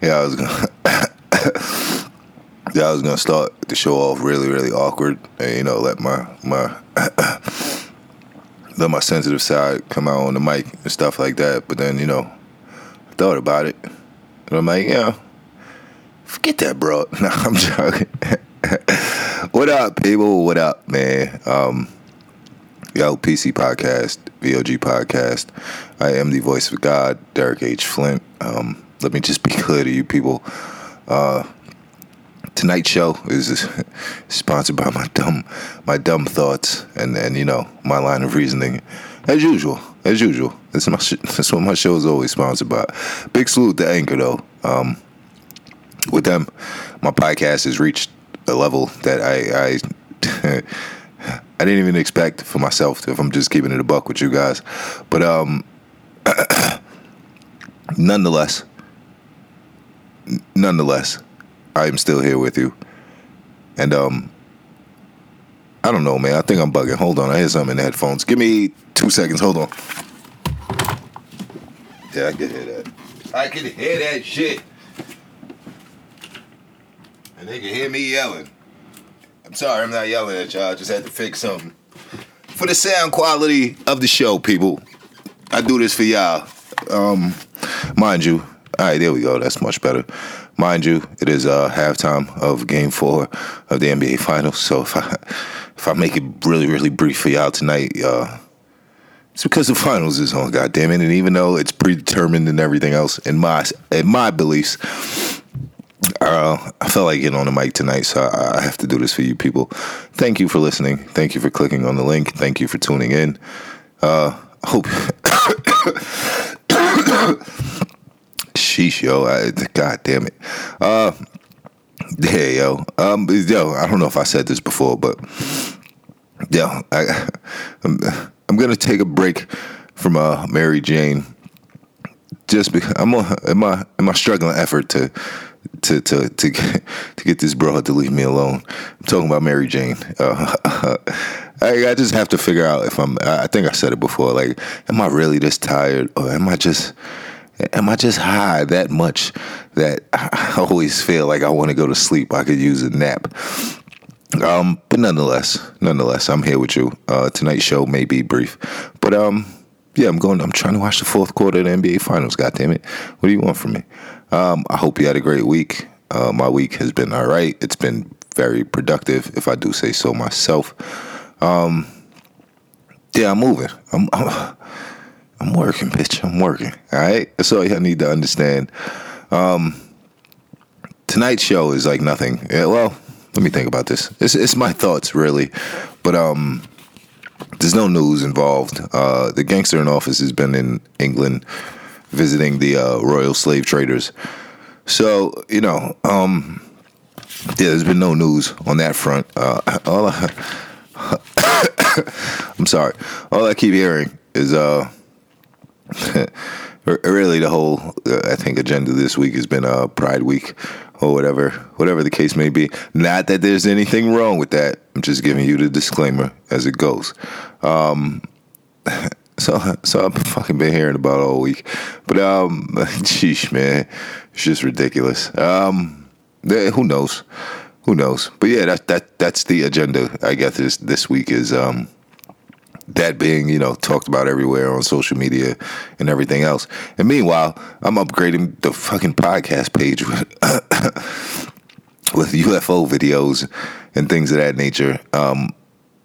yeah, I was gonna. yeah, I was gonna start the show off really, really awkward, and you know, let my my let my sensitive side come out on the mic and stuff like that. But then, you know, I thought about it, and I'm like, yeah, forget that, bro. No, I'm joking. what up, people? What up, man? Um, yo, PC podcast, VOG podcast. I am the voice of God, Derek H. Flint. Um, let me just be clear to you people. Uh, tonight's show is sponsored by my dumb my dumb thoughts and and you know my line of reasoning as usual as usual that's my sh- that's what my show is always sponsored by big salute to anchor though um, with them my podcast has reached a level that i i I didn't even expect for myself if I'm just keeping it a buck with you guys. But um nonetheless nonetheless I am still here with you. And um I don't know, man. I think I'm bugging. Hold on. I hear something in the headphones. Give me two seconds. Hold on. Yeah, I can hear that. I can hear that shit. And they can hear me yelling. I'm sorry, I'm not yelling at y'all. I just had to fix something. For the sound quality of the show, people, I do this for y'all. Um, mind you, all right, there we go. That's much better. Mind you, it is uh, halftime of Game Four of the NBA Finals. So if I if I make it really really brief for y'all tonight, uh, it's because the finals is on. God damn it! And even though it's predetermined and everything else, in my in my beliefs, uh, I felt like getting on the mic tonight, so I, I have to do this for you people. Thank you for listening. Thank you for clicking on the link. Thank you for tuning in. Uh, hope. Sheesh, yo! I, God damn it. Uh, yeah, yo. Um, yo, I don't know if I said this before, but yo, I, I'm, I'm gonna take a break from uh, Mary Jane. Just because I'm on, in my in my struggling effort to to to to get, to get this broad to leave me alone. I'm talking about Mary Jane. Uh, I, I just have to figure out if I'm. I think I said it before. Like, am I really this tired, or am I just? Am I just high that much that I always feel like I want to go to sleep? I could use a nap. Um, but nonetheless, nonetheless, I'm here with you. Uh, tonight's show may be brief, but um, yeah, I'm going. I'm trying to watch the fourth quarter of the NBA Finals. God damn it! What do you want from me? Um, I hope you had a great week. Uh, my week has been all right. It's been very productive, if I do say so myself. Um, yeah, I'm moving. I'm, I'm, I'm working, bitch. I'm working. All right. That's all you need to understand. Um, tonight's show is like nothing. Yeah, well, let me think about this. It's, it's my thoughts, really, but um, there's no news involved. Uh, the gangster in office has been in England visiting the uh, royal slave traders. So you know, um, yeah, there's been no news on that front. Uh, all I, I'm sorry. All I keep hearing is uh, really the whole uh, I think agenda this week has been uh, Pride Week or whatever, whatever the case may be. Not that there's anything wrong with that. I'm just giving you the disclaimer as it goes. Um, so so I've fucking been hearing about all week. But um sheesh man. It's just ridiculous. Um who knows? Who knows? But yeah, that that that's the agenda I guess this this week is um that being, you know, talked about everywhere on social media and everything else. And meanwhile, I'm upgrading the fucking podcast page with with UFO videos and things of that nature. Um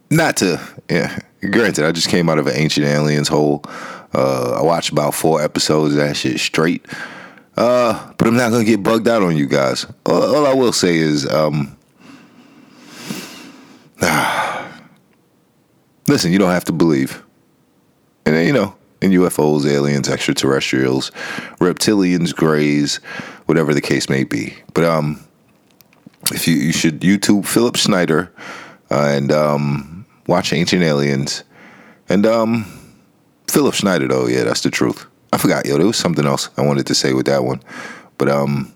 not to yeah granted i just came out of an ancient aliens hole uh, i watched about four episodes of that shit straight uh, but i'm not gonna get bugged out on you guys all, all i will say is um, listen you don't have to believe and you know in ufos aliens extraterrestrials reptilians grays whatever the case may be but um if you you should youtube philip schneider uh, and um watch Ancient Aliens, and um, Philip Schneider though, yeah, that's the truth. I forgot, yo, there was something else I wanted to say with that one, but um,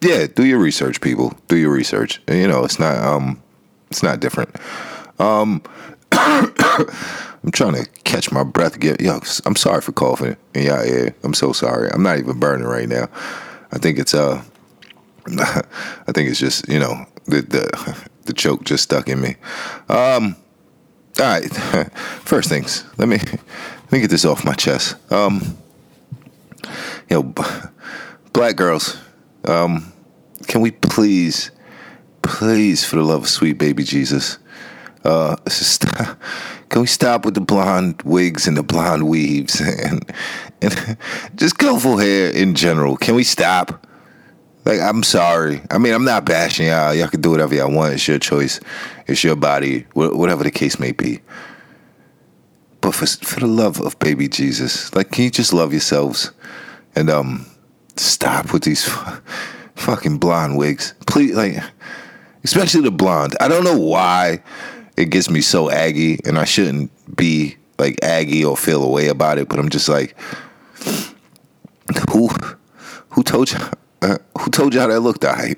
yeah, do your research, people. Do your research. And, you know, it's not um, it's not different. Um, I'm trying to catch my breath. Get yo, I'm sorry for coughing in y'all ear. I'm so sorry. I'm not even burning right now. I think it's uh, I think it's just you know the the the choke just stuck in me. Um, all right, first things. Let me let me get this off my chest. Um, you know, black girls. Um, can we please, please, for the love of sweet baby Jesus, uh, can we stop with the blonde wigs and the blonde weaves and and just colorful hair in general? Can we stop? Like, I'm sorry. I mean, I'm not bashing y'all. Y'all can do whatever y'all want. It's your choice. It's your body. Whatever the case may be. But for for the love of baby Jesus, like, can you just love yourselves and um stop with these fucking blonde wigs, please? Like, especially the blonde. I don't know why it gets me so aggy, and I shouldn't be like aggy or feel a way about it. But I'm just like, who who told you uh, who told you how that looked? I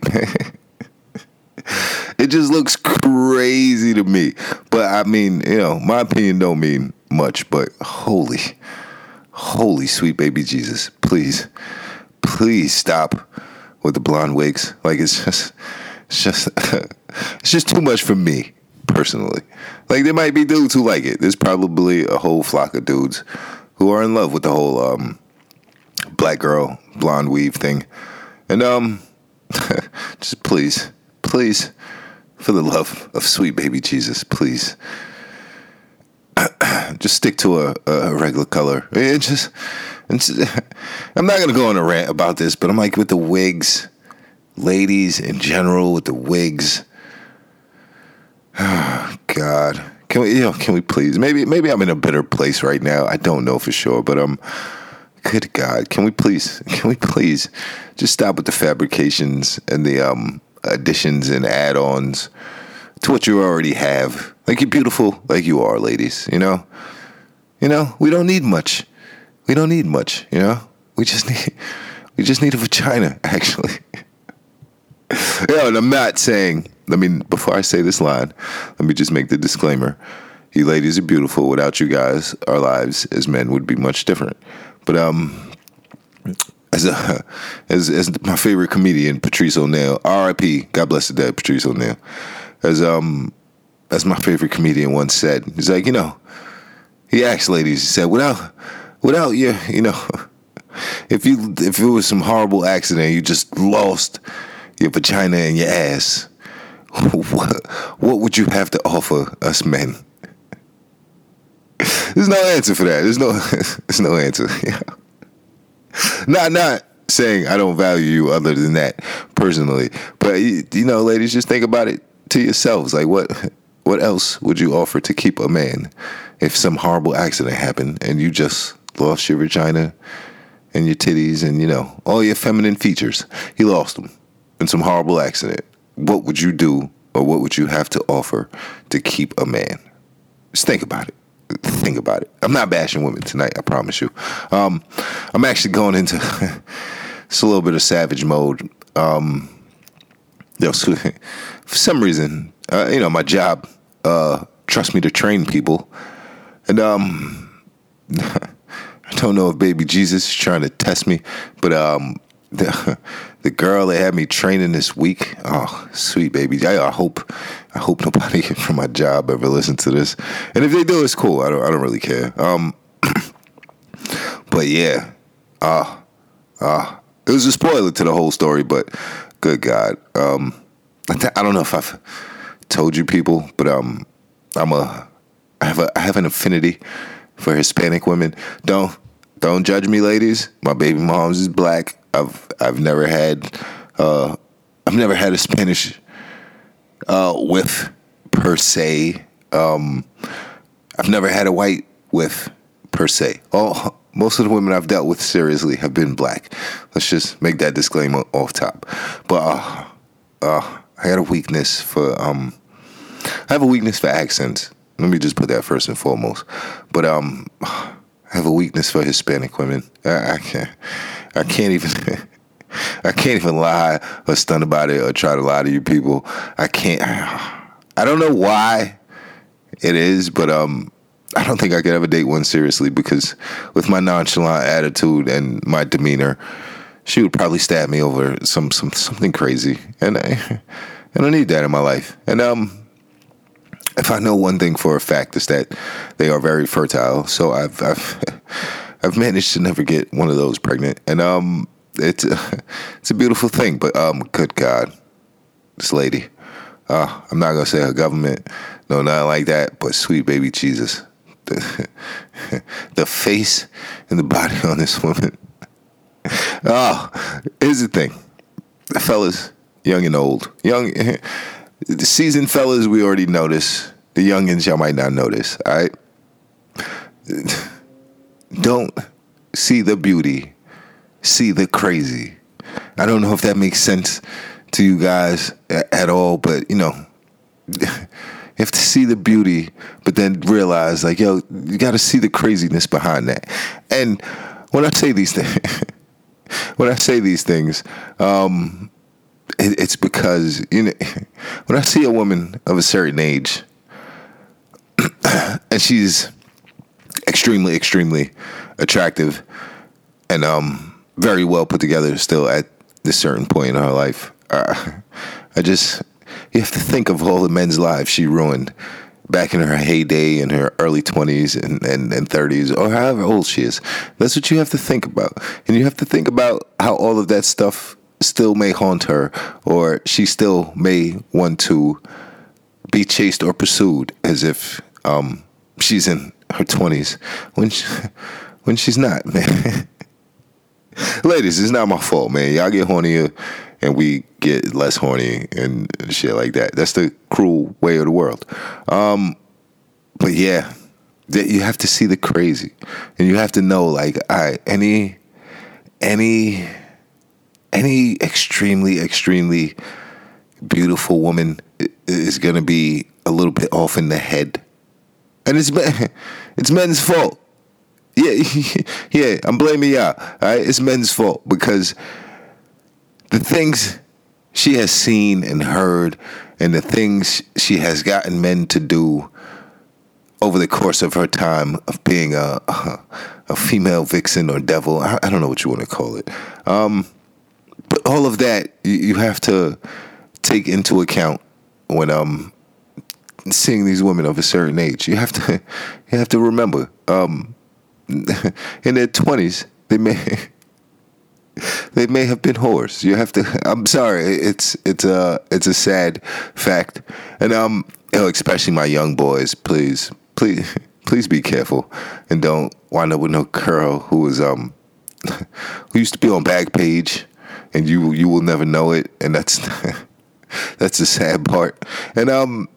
it just looks crazy to me. But I mean, you know, my opinion don't mean much. But holy, holy sweet baby Jesus, please, please stop with the blonde wigs. Like it's just, it's just, it's just too much for me personally. Like there might be dudes who like it. There's probably a whole flock of dudes who are in love with the whole um, black girl blonde weave thing. And um, just please, please, for the love of sweet baby Jesus, please, just stick to a, a regular color. It just, I'm not gonna go on a rant about this, but I'm like with the wigs, ladies in general with the wigs. Oh, God, can we, you know, can we please? Maybe, maybe I'm in a better place right now. I don't know for sure, but um. Good God, can we please, can we please just stop with the fabrications and the um, additions and add-ons to what you already have? Like you're beautiful, like you are, ladies. You know, you know, we don't need much. We don't need much. You know, we just need, we just need a vagina, actually. yeah, and I'm not saying. I mean, before I say this line, let me just make the disclaimer. You ladies are beautiful. Without you guys, our lives as men would be much different. But um, as a as as my favorite comedian Patrice O'Neal, R.I.P. God bless the dead, Patrice O'Neal. As um as my favorite comedian once said, he's like, you know, he asked ladies, he said, without without your, you know, if you if it was some horrible accident, you just lost your vagina and your ass, what would you have to offer us men? There's no answer for that. There's no there's no answer. Yeah. Not not saying I don't value you other than that personally, but you, you know, ladies, just think about it to yourselves. Like what what else would you offer to keep a man if some horrible accident happened and you just lost your vagina and your titties and you know all your feminine features? He lost them in some horrible accident. What would you do, or what would you have to offer to keep a man? Just think about it think about it. I'm not bashing women tonight. I promise you. Um, I'm actually going into it's a little bit of savage mode. Um, for some reason, uh, you know, my job uh, trusts me to train people, and um, I don't know if baby Jesus is trying to test me, but um, the, girl that had me training this week. Oh, sweet baby. I, I, hope I hope nobody from my job ever listens to this. And if they do, it's cool. I don't I don't really care. Um, but yeah, ah, uh, ah, uh, it was a spoiler to the whole story. But good God, um, I, th- I don't know if I've told you people, but um, I'm a I have a I have an affinity for Hispanic women. Don't don't judge me, ladies. My baby mom's is black. I've I've never had uh, I've never had a Spanish uh, with per se. Um, I've never had a white with per se. All most of the women I've dealt with seriously have been black. Let's just make that disclaimer off top. But uh, uh, I had a weakness for um, I have a weakness for accents. Let me just put that first and foremost. But um, I have a weakness for Hispanic women. I, I can't. I can't even. I can't even lie or stun about it or try to lie to you people. I can't. I don't know why it is, but um, I don't think I could ever date one seriously because with my nonchalant attitude and my demeanor, she would probably stab me over some some something crazy, and I and I need that in my life. And um, if I know one thing for a fact is that they are very fertile. So I've I've I've managed to never get one of those pregnant, and um, it's it's a beautiful thing. But um, good God, this lady. Uh, I'm not gonna say her government, no, nothing like that. But sweet baby Jesus, the, the face and the body on this woman. Oh, here's the thing, fellas, young and old, young, the seasoned fellas, we already notice. The youngins, y'all might not notice. All right, don't see the beauty, see the crazy. I don't know if that makes sense to you guys at all, but you know, you have to see the beauty, but then realize like, yo, you got to see the craziness behind that. And when I say these things, when I say these things, um, it, it's because you know, when I see a woman of a certain age, and she's extremely, extremely attractive, and um, very well put together, still at this certain point in her life. Uh, I just you have to think of all the men's lives she ruined back in her heyday in her early 20s and, and, and 30s or however old she is. That's what you have to think about. And you have to think about how all of that stuff still may haunt her or she still may want to be chased or pursued as if um, she's in her 20s when she, when she's not man. Ladies it's not my fault man. Y'all get hornier and we get less horny and shit like that. That's the cruel way of the world. Um, but yeah, you have to see the crazy, and you have to know like, all right, any, any, any extremely, extremely beautiful woman is gonna be a little bit off in the head, and it's it's men's fault. Yeah, yeah, I'm blaming y'all. All right, it's men's fault because the things she has seen and heard and the things she has gotten men to do over the course of her time of being a, a female vixen or devil. I, don't know what you want to call it. Um, but all of that you, you, have to take into account when um, seeing these women of a certain age. You have to you have to remember um, in their twenties they may they may have been whores. You have to. I'm sorry. It's it's a it's a sad fact, and um, especially my young boys. Please, please, please be careful, and don't wind up with no girl who was um who used to be on Backpage, and you you will never know it, and that's that's the sad part, and um,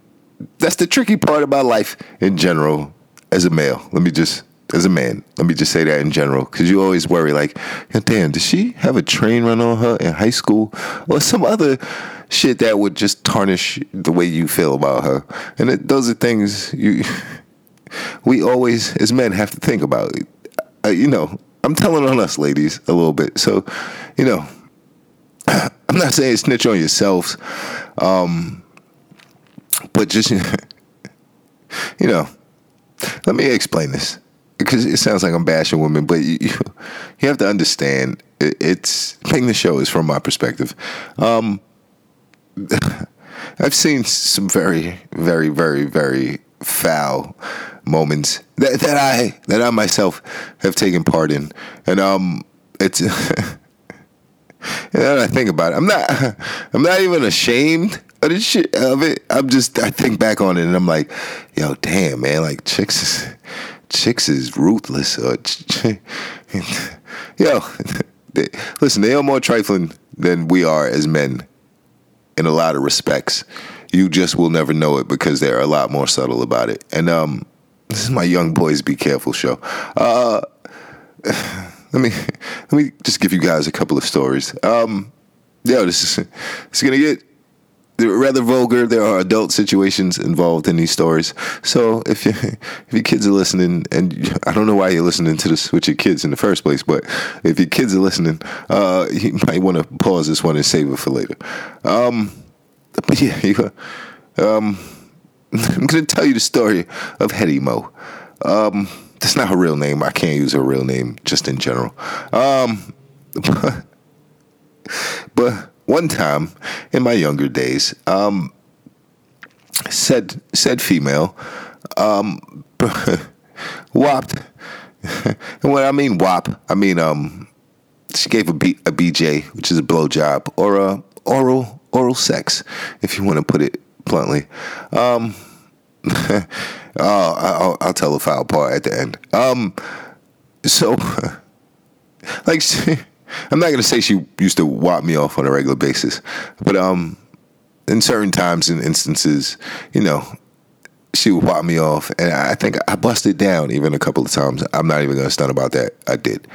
that's the tricky part about life in general as a male. Let me just as a man. Let me just say that in general, because you always worry, like, damn, did she have a train run on her in high school, or some other shit that would just tarnish the way you feel about her? And it, those are things you, we always, as men, have to think about. Uh, you know, I'm telling on us, ladies, a little bit. So, you know, I'm not saying snitch on yourselves, um, but just, you know, let me explain this because it sounds like I'm bashing women, but you, you have to understand it's making the show is from my perspective. Um, I've seen some very, very, very, very foul moments that, that I that I myself have taken part in, and um, it's. and I think about it, I'm not. I'm not even ashamed of the shit of it. I'm just. I think back on it, and I'm like, yo, damn, man, like chicks. Is, chicks is ruthless. Uh, yo, they, listen, they are more trifling than we are as men in a lot of respects. You just will never know it because they're a lot more subtle about it. And um, this is my young boys be careful show. Uh, let me let me just give you guys a couple of stories. Um, yo, this is it's gonna get rather vulgar. There are adult situations involved in these stories. So if you if your kids are listening, and I don't know why you're listening to this with your kids in the first place, but if your kids are listening, uh, you might want to pause this one and save it for later. Um, but yeah, you, um, I'm going to tell you the story of Hetty Mo. Um, that's not her real name. I can't use her real name just in general. Um, but one time in my younger days, um, said said female, um, whopped. and when I mean whop, I mean um, she gave a, B, a BJ, which is a blowjob, or a oral oral sex, if you want to put it bluntly. Um, oh, I'll, I'll, tell the foul part at the end. Um, so, like, I'm not gonna say she used to whop me off on a regular basis, but um, in certain times and instances, you know, she would whop me off, and I think I busted down even a couple of times. I'm not even gonna stunt about that. I did.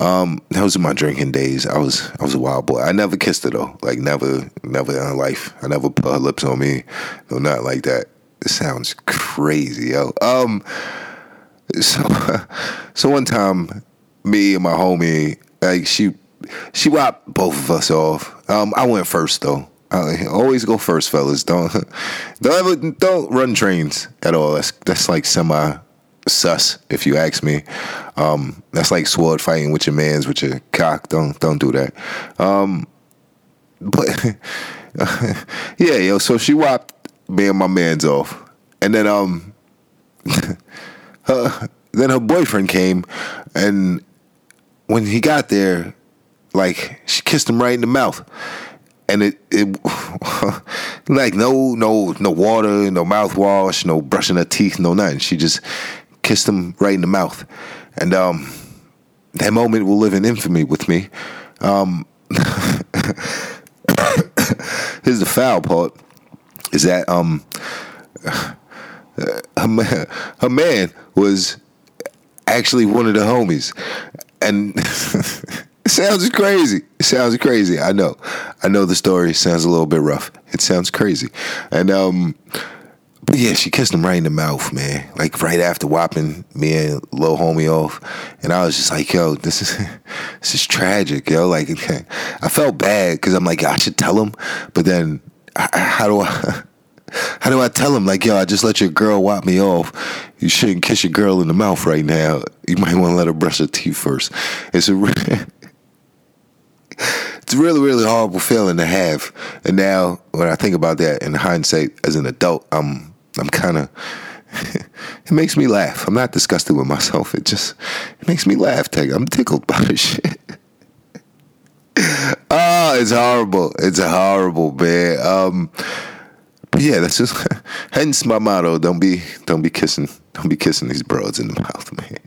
Um, was in my drinking days. I was I was a wild boy. I never kissed her though. Like never, never in her life. I never put her lips on me. No, not like that. It sounds crazy, yo. Um, so so one time, me and my homie, like she she whopped both of us off. Um, I went first though. Uh, always go first, fellas. Don't don't ever don't run trains at all. That's that's like semi sus, if you ask me. Um, that's like sword fighting with your man's with your cock. Don't don't do that. Um, but yeah, yo. So she whopped me and my man's off, and then um, her, then her boyfriend came, and when he got there, like she kissed him right in the mouth and it it like no no no water, no mouthwash, no brushing her teeth, no nothing. She just kissed him right in the mouth, and um, that moment will live in infamy with me. Um, here's the foul part: is that um, her man, her man was actually one of the homies, and. Sounds crazy. It sounds crazy. I know. I know the story sounds a little bit rough. It sounds crazy. And um but yeah, she kissed him right in the mouth, man. Like right after whopping me and little homie off. And I was just like, yo, this is this is tragic, yo. Like I felt bad because I'm like, I should tell him. But then how do I how do I tell him like, yo, I just let your girl wipe me off. You shouldn't kiss your girl in the mouth right now. You might want to let her brush her teeth first. It's a it's a really, really horrible feeling to have. And now, when I think about that in hindsight, as an adult, I'm, I'm kind of. it makes me laugh. I'm not disgusted with myself. It just it makes me laugh. I'm tickled by the shit. oh, it's horrible. It's horrible, man. Um, yeah, that's just hence my motto. Don't be don't be kissing don't be kissing these broads in the mouth, man.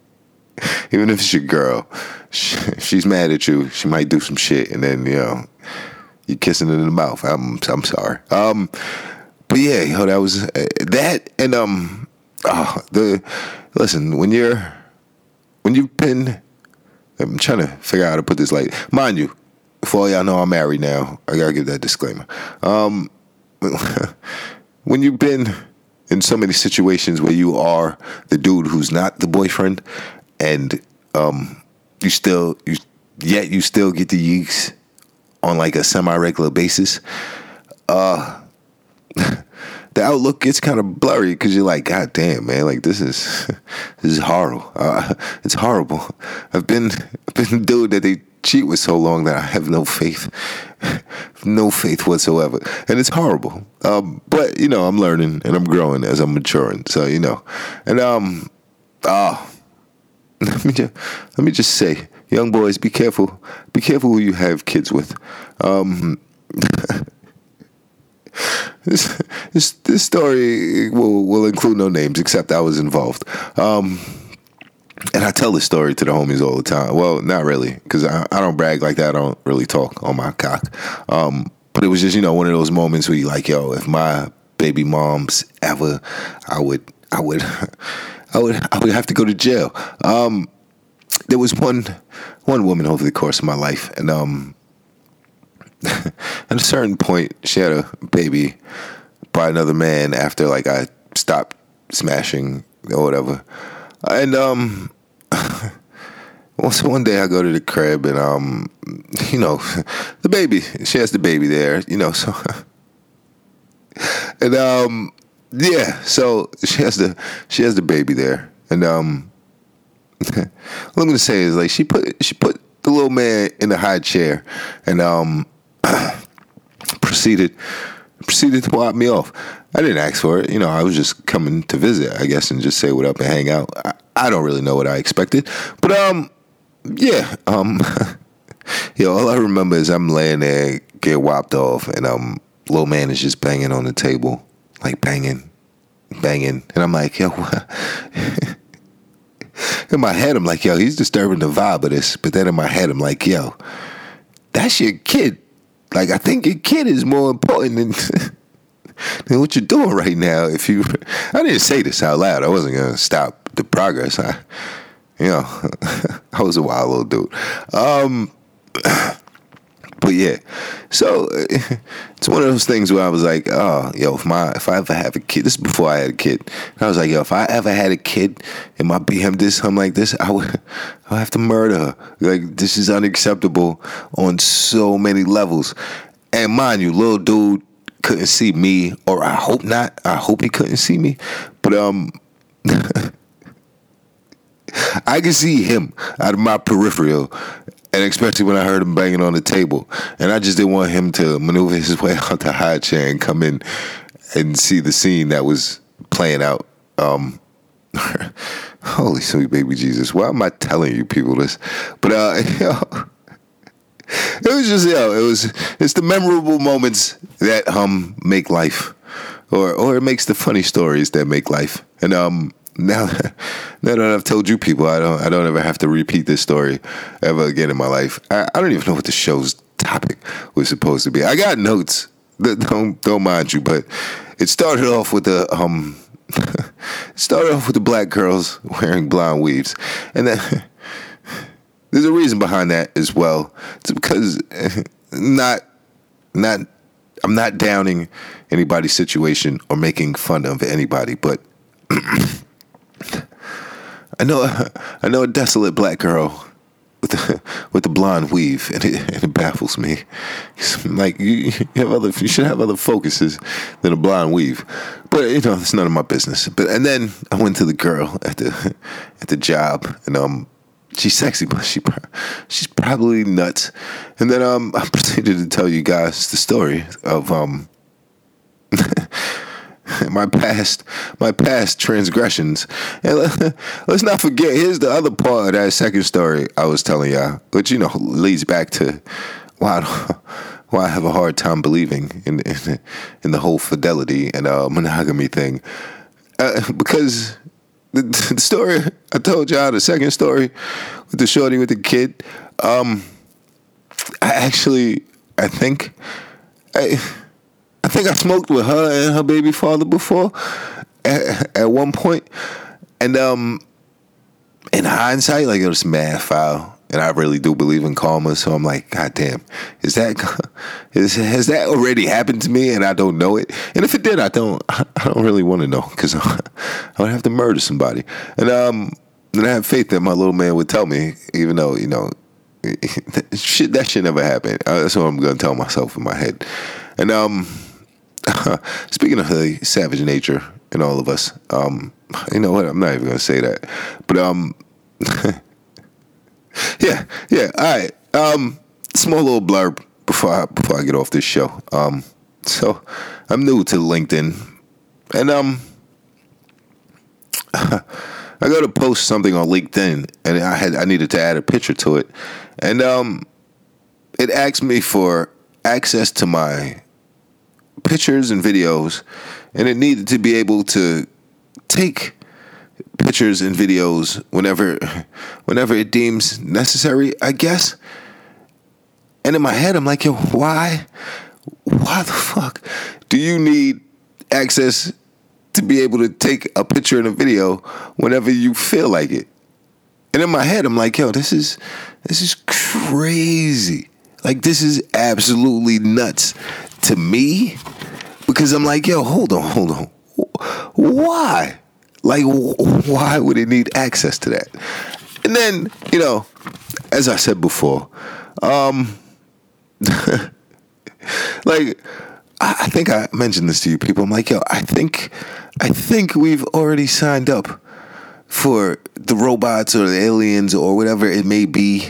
even if it's your girl, she, she's mad at you. She might do some shit, and then you know you kissing in the mouth. I'm I'm sorry. Um, but yeah, yo, that was uh, that, and um, oh, the listen when you're when you've been. I'm trying to figure out how to put this like, mind you, for all y'all know I'm married now. I gotta give that disclaimer. Um, when you've been in so many situations where you are the dude who's not the boyfriend and um, you still you yet you still get the yeeks on like a semi regular basis. Uh, the outlook gets kind of blurry because you're like, God damn, man, like this is this is horrible. Uh, it's horrible. I've been I've been a dude that they cheat with so long that I have no faith, no faith whatsoever, and it's horrible. Um, but you know, I'm learning and I'm growing as I'm maturing. So you know, and um, oh let me just, let me just say, young boys, be careful. Be careful who you have kids with. Um, this, this this story will will include no names except I was involved. Um, and I tell this story to the homies all the time. Well, not really, because I, I don't brag like that. I don't really talk on my cock. Um, but it was just you know one of those moments where you like, yo, if my baby moms ever, I would I would. I would I would have to go to jail. Um, there was one one woman over the course of my life, and um, at a certain point, she had a baby by another man after like I stopped smashing or whatever, and um. So one day I go to the crib and um, you know, the baby. She has the baby there, you know. So, and um, yeah, so she has the she has the baby there, and um, what I'm gonna say is like she put she put the little man in the high chair and um proceeded proceeded to wipe me off. I didn't ask for it. You know, I was just coming to visit, I guess, and just say what up and hang out. I, I don't really know what I expected. But um yeah, um yeah, all I remember is I'm laying there, get whopped off, and um little man is just banging on the table. Like banging, banging. And I'm like, yo, in my head, I'm like, yo, he's disturbing the vibe of this. But then in my head, I'm like, yo, that's your kid. Like, I think your kid is more important than, than what you're doing right now. If you, I didn't say this out loud. I wasn't gonna stop the progress. I, you know, I was a wild little dude. Um, but yeah, so it's one of those things where I was like, oh, yo, if my if I ever have a kid, this is before I had a kid. I was like, yo, if I ever had a kid and my BM did something like this, I would I have to murder her. Like this is unacceptable on so many levels. And mind you, little dude couldn't see me, or I hope not. I hope he couldn't see me, but um. I can see him out of my peripheral, and especially when I heard him banging on the table, and I just didn't want him to maneuver his way out the high chair and come in and see the scene that was playing out. Um, holy sweet baby Jesus! Why am I telling you people this? But uh, you know, it was just you know, it was it's the memorable moments that um make life, or or it makes the funny stories that make life, and um now, now that I've told you people, I don't I don't ever have to repeat this story ever again in my life. I, I don't even know what the show's topic was supposed to be. I got notes. Don't don't mind you, but it started off with the um started off with the black girls wearing blonde weaves, and then there's a reason behind that as well. It's because not not I'm not downing anybody's situation or making fun of anybody, but I know, I know a desolate black girl with the, with the blonde weave, and it, and it baffles me. like you, you have other, you should have other focuses than a blonde weave, but you know it's none of my business. But and then I went to the girl at the at the job, and um, she's sexy, but she she's probably nuts. And then um, I proceeded to tell you guys the story of um. my past my past transgressions. And let's not forget, here's the other part of that second story I was telling y'all, which you know leads back to why why I have a hard time believing in in, in the whole fidelity and uh, monogamy thing, uh, because. The, the, story I told y'all, the second story with the shorty with the kid, um, I actually, I think, I, I think I smoked with her and her baby father before at, at one point. And um, in hindsight, like it was mad foul. And I really do believe in karma, so I'm like, God damn, is that is has that already happened to me and I don't know it? And if it did, I don't I don't really want to know because I would have to murder somebody. And um, I have faith that my little man would tell me, even though you know, shit that shit never happened. Uh, that's what I'm gonna tell myself in my head. And um, speaking of the savage nature in all of us, um, you know what? I'm not even gonna say that, but um, yeah, yeah. All right. Um, small little blurb before I, before I get off this show. Um, so I'm new to LinkedIn, and um, I go to post something on LinkedIn, and I had I needed to add a picture to it, and um, it asked me for access to my pictures and videos, and it needed to be able to take pictures and videos whenever whenever it deems necessary, I guess. And in my head, I'm like, yo, why? Why the fuck do you need access to be able to take a picture and a video whenever you feel like it? And in my head, I'm like, yo, this is this is crazy. Like this is absolutely nuts to me because I'm like, yo, hold on, hold on. Why? Like, why would it need access to that? And then, you know, as I said before, um, like, I think I mentioned this to you people. I'm like, yo, I think, I think we've already signed up for the robots or the aliens or whatever it may be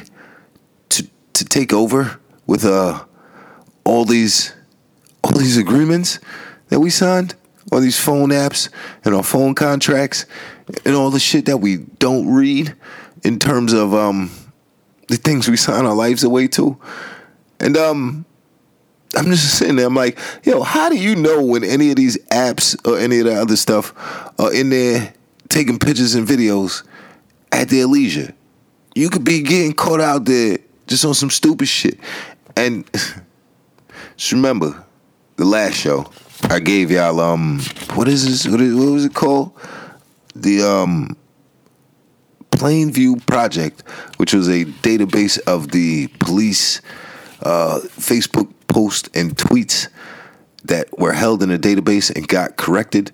to to take over with uh all these all these agreements that we signed all these phone apps and our phone contracts and all the shit that we don't read in terms of um the things we sign our lives away to. And um I'm just sitting there. I'm like, yo, how do you know when any of these apps or any of the other stuff are in there taking pictures and videos at their leisure? You could be getting caught out there just on some stupid shit. And just remember, the last show I gave y'all um what is this? What, is, what was it called? The um Plainview Project, which was a database of the police uh, Facebook posts and tweets that were held in a database and got corrected.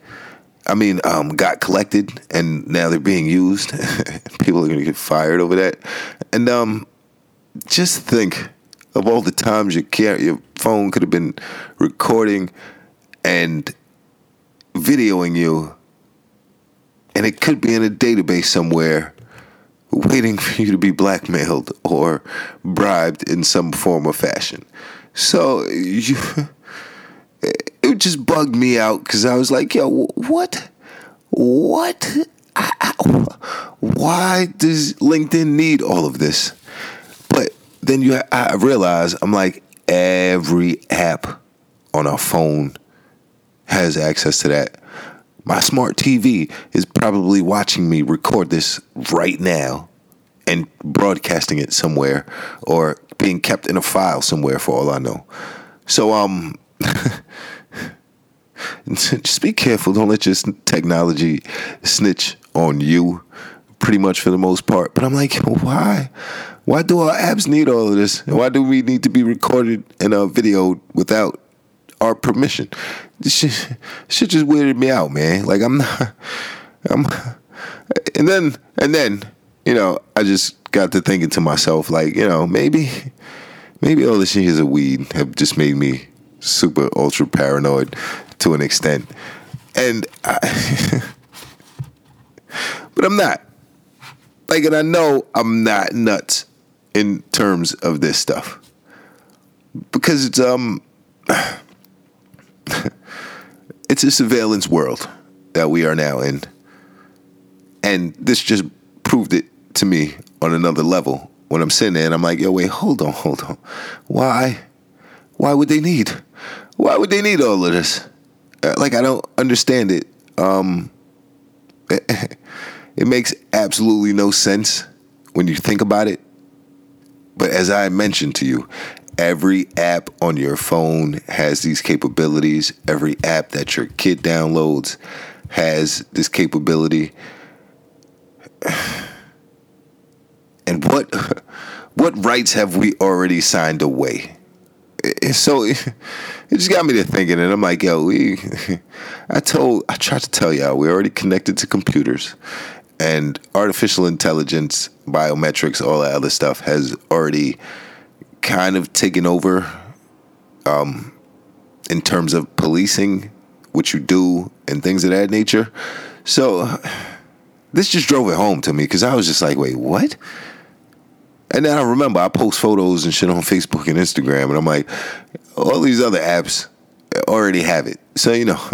I mean, um, got collected and now they're being used. People are going to get fired over that. And um, just think of all the times your your phone could have been recording and videoing you, and it could be in a database somewhere, waiting for you to be blackmailed or bribed in some form or fashion. So you, it just bugged me out because I was like, yo, what, what? I, I, why does LinkedIn need all of this? Then you, I realize I'm like every app on our phone has access to that. My smart TV is probably watching me record this right now and broadcasting it somewhere or being kept in a file somewhere for all I know. So um just be careful. Don't let your technology snitch on you pretty much for the most part. But I'm like, why? Why do our apps need all of this? Why do we need to be recorded in a video without our permission? This shit, shit just weirded me out, man. Like I'm not, I'm, and then and then you know I just got to thinking to myself, like you know maybe maybe all this shit a weed have just made me super ultra paranoid to an extent, and I, but I'm not. Like, and I know I'm not nuts in terms of this stuff. Because it's um it's a surveillance world that we are now in. And this just proved it to me on another level when i'm sitting there and i'm like yo wait hold on hold on. Why? Why would they need? Why would they need all of this? Uh, like i don't understand it. Um it, makes absolutely no sense when you think about it but as I mentioned to you, every app on your phone has these capabilities. Every app that your kid downloads has this capability. And what what rights have we already signed away? So it just got me to thinking, and I'm like, yo, we. I told, I tried to tell y'all, we're already connected to computers, and artificial intelligence, biometrics, all that other stuff has already kind of taken over um, in terms of policing what you do and things of that nature. So this just drove it home to me because I was just like, wait, what? And then I remember I post photos and shit on Facebook and Instagram, and I'm like, all these other apps already have it. So, you know.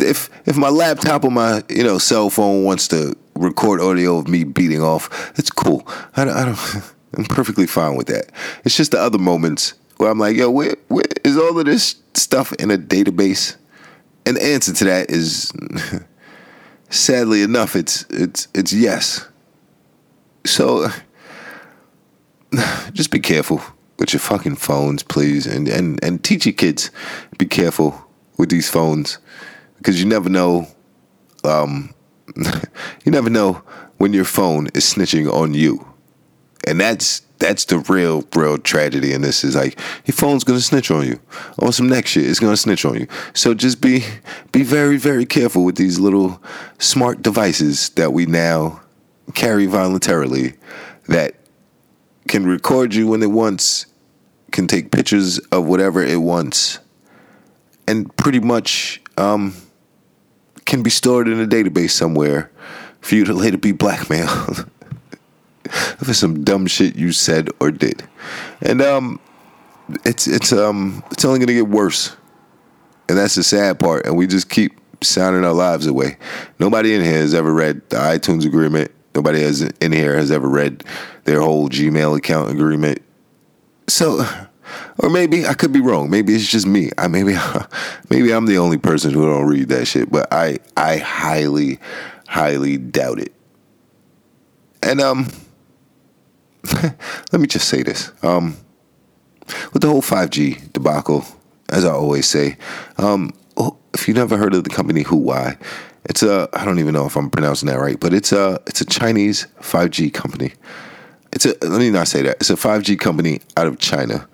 If if my laptop or my you know cell phone wants to record audio of me beating off, it's cool. I I don't I'm perfectly fine with that. It's just the other moments where I'm like, yo, where, where is all of this stuff in a database? And the answer to that is, sadly enough, it's it's it's yes. So just be careful with your fucking phones, please, and and and teach your kids be careful with these phones because you never know. Um, you never know when your phone is snitching on you, and that's that's the real real tragedy in this is like your phone's gonna snitch on you or some next shit is gonna snitch on you so just be be very very careful with these little smart devices that we now carry voluntarily that can record you when it wants can take pictures of whatever it wants and pretty much um, can be stored in a database somewhere for you to later be blackmailed. for some dumb shit you said or did. And um it's it's um it's only gonna get worse. And that's the sad part. And we just keep sounding our lives away. Nobody in here has ever read the iTunes agreement. Nobody has in here has ever read their whole Gmail account agreement. So or maybe I could be wrong. Maybe it's just me. I maybe maybe I'm the only person who don't read that shit. But I I highly highly doubt it. And um, let me just say this. Um, with the whole 5G debacle, as I always say, um, oh, if you never heard of the company Huawei, it's a I don't even know if I'm pronouncing that right, but it's a it's a Chinese 5G company. It's a let me not say that. It's a 5G company out of China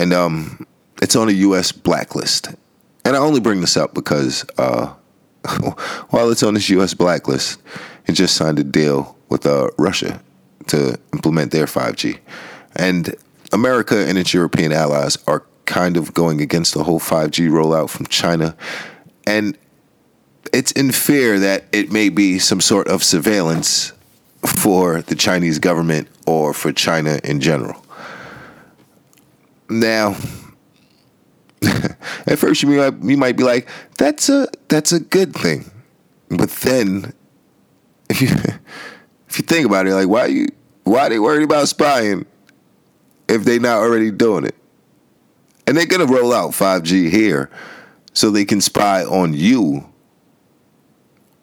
and um, it's on a U.S. blacklist. And I only bring this up because uh, while it's on this U.S. blacklist, it just signed a deal with uh, Russia to implement their 5G. And America and its European allies are kind of going against the whole 5G rollout from China. And it's in fear that it may be some sort of surveillance for the Chinese government or for China in general. Now, at first you might you might be like, that's a that's a good thing, but then if you if you think about it, like why you why are they worried about spying if they not already doing it? And they're gonna roll out 5G here so they can spy on you,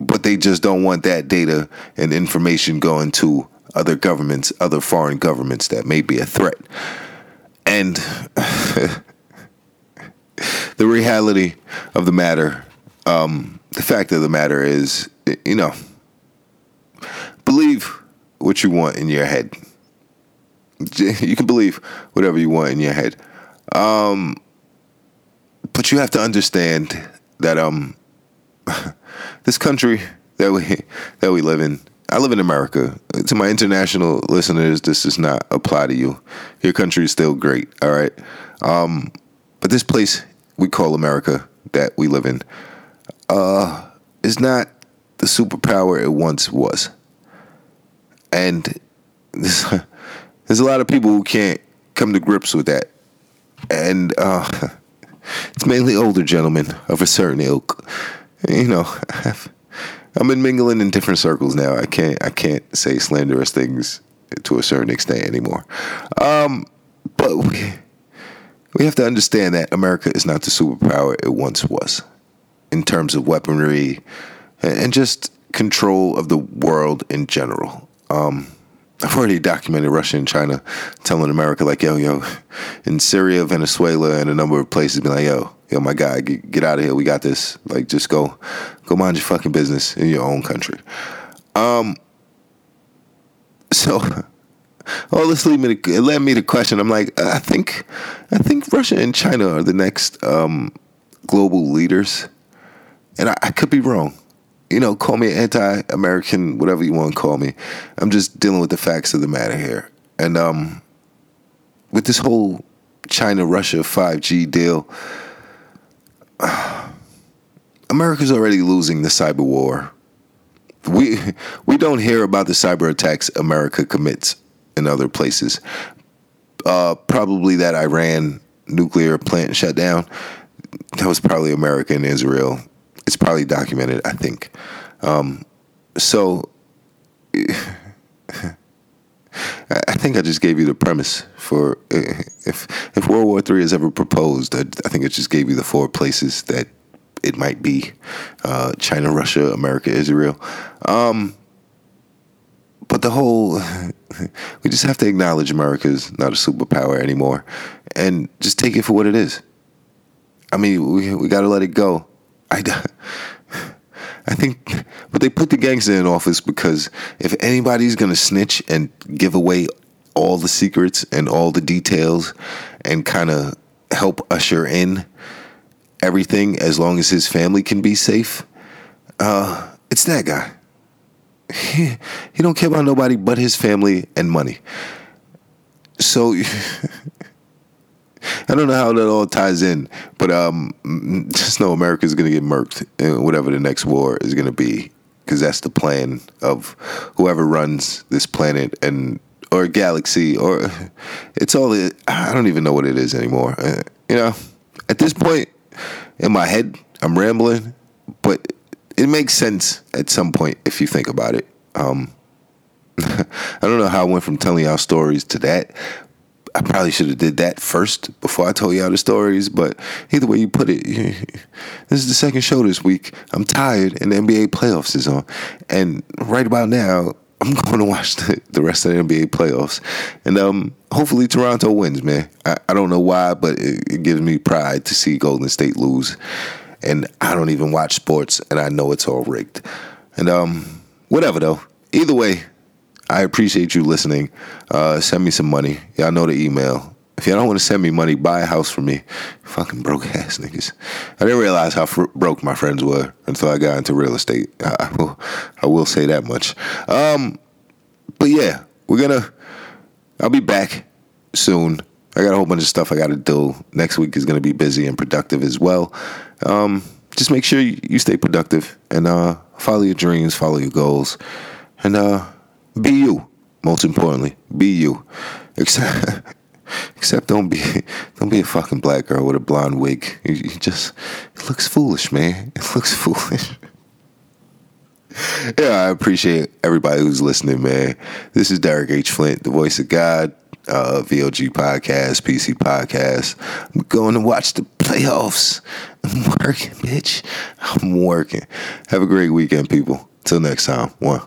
but they just don't want that data and information going to other governments, other foreign governments that may be a threat. And the reality of the matter, um, the fact of the matter is, you know, believe what you want in your head. You can believe whatever you want in your head. Um, but you have to understand that um, this country that we that we live in I live in America. To my international listeners, this does not apply to you. Your country is still great, all right? Um, but this place we call America that we live in uh, is not the superpower it once was. And there's, there's a lot of people who can't come to grips with that. And uh, it's mainly older gentlemen of a certain ilk. You know, I'm in mingling in different circles now. I can't I can't say slanderous things to a certain extent anymore. Um, but we we have to understand that America is not the superpower it once was in terms of weaponry and just control of the world in general. Um, I've already documented Russia and China telling America like, yo, yo, in Syria, Venezuela, and a number of places, be like, yo, yo, my guy, get, get out of here. We got this. Like, just go, go mind your fucking business in your own country. Um. So, oh, this lead me to, it led me to question. I'm like, I think, I think Russia and China are the next um, global leaders, and I, I could be wrong you know, call me anti-American, whatever you want to call me. I'm just dealing with the facts of the matter here. And um, with this whole China Russia 5G deal, America's already losing the cyber war. We we don't hear about the cyber attacks America commits in other places. Uh, probably that Iran nuclear plant shut down. That was probably America and Israel it's probably documented, I think. Um, so I think I just gave you the premise for if if World War III is ever proposed. I, I think it just gave you the four places that it might be: uh, China, Russia, America, Israel. Um, but the whole we just have to acknowledge America is not a superpower anymore, and just take it for what it is. I mean, we we got to let it go. I, I think, but they put the gangster in office because if anybody's gonna snitch and give away all the secrets and all the details and kind of help usher in everything as long as his family can be safe, uh, it's that guy. He, he don't care about nobody but his family and money. So I don't know how that all ties in, but um, just know America's going to get murked and whatever the next war is going to be. Because that's the plan of whoever runs this planet and or galaxy or it's all I don't even know what it is anymore. Uh, you know, at this point in my head, I'm rambling, but it makes sense at some point if you think about it. Um, I don't know how I went from telling y'all stories to that. I probably should have did that first before I told y'all the stories. But either way you put it, this is the second show this week. I'm tired, and the NBA playoffs is on, and right about now, I'm going to watch the, the rest of the NBA playoffs, and um, hopefully Toronto wins, man. I, I don't know why, but it, it gives me pride to see Golden State lose, and I don't even watch sports, and I know it's all rigged, and um, whatever though. Either way, I appreciate you listening. Uh, send me some money. Y'all know the email. If y'all don't want to send me money, buy a house for me. Fucking broke ass niggas. I didn't realize how fr- broke my friends were until I got into real estate. I, I, will, I will say that much. Um, but yeah, we're gonna. I'll be back soon. I got a whole bunch of stuff I got to do. Next week is gonna be busy and productive as well. Um, just make sure you, stay productive and uh, follow your dreams, follow your goals, and uh, be you. Most importantly, be you. Except, except don't be don't be a fucking black girl with a blonde wig. You, you just it looks foolish, man. It looks foolish. yeah, I appreciate everybody who's listening, man. This is Derek H. Flint, the voice of God, uh, VOG podcast, PC podcast. I'm going to watch the playoffs. I'm working, bitch. I'm working. Have a great weekend, people. Till next time. One.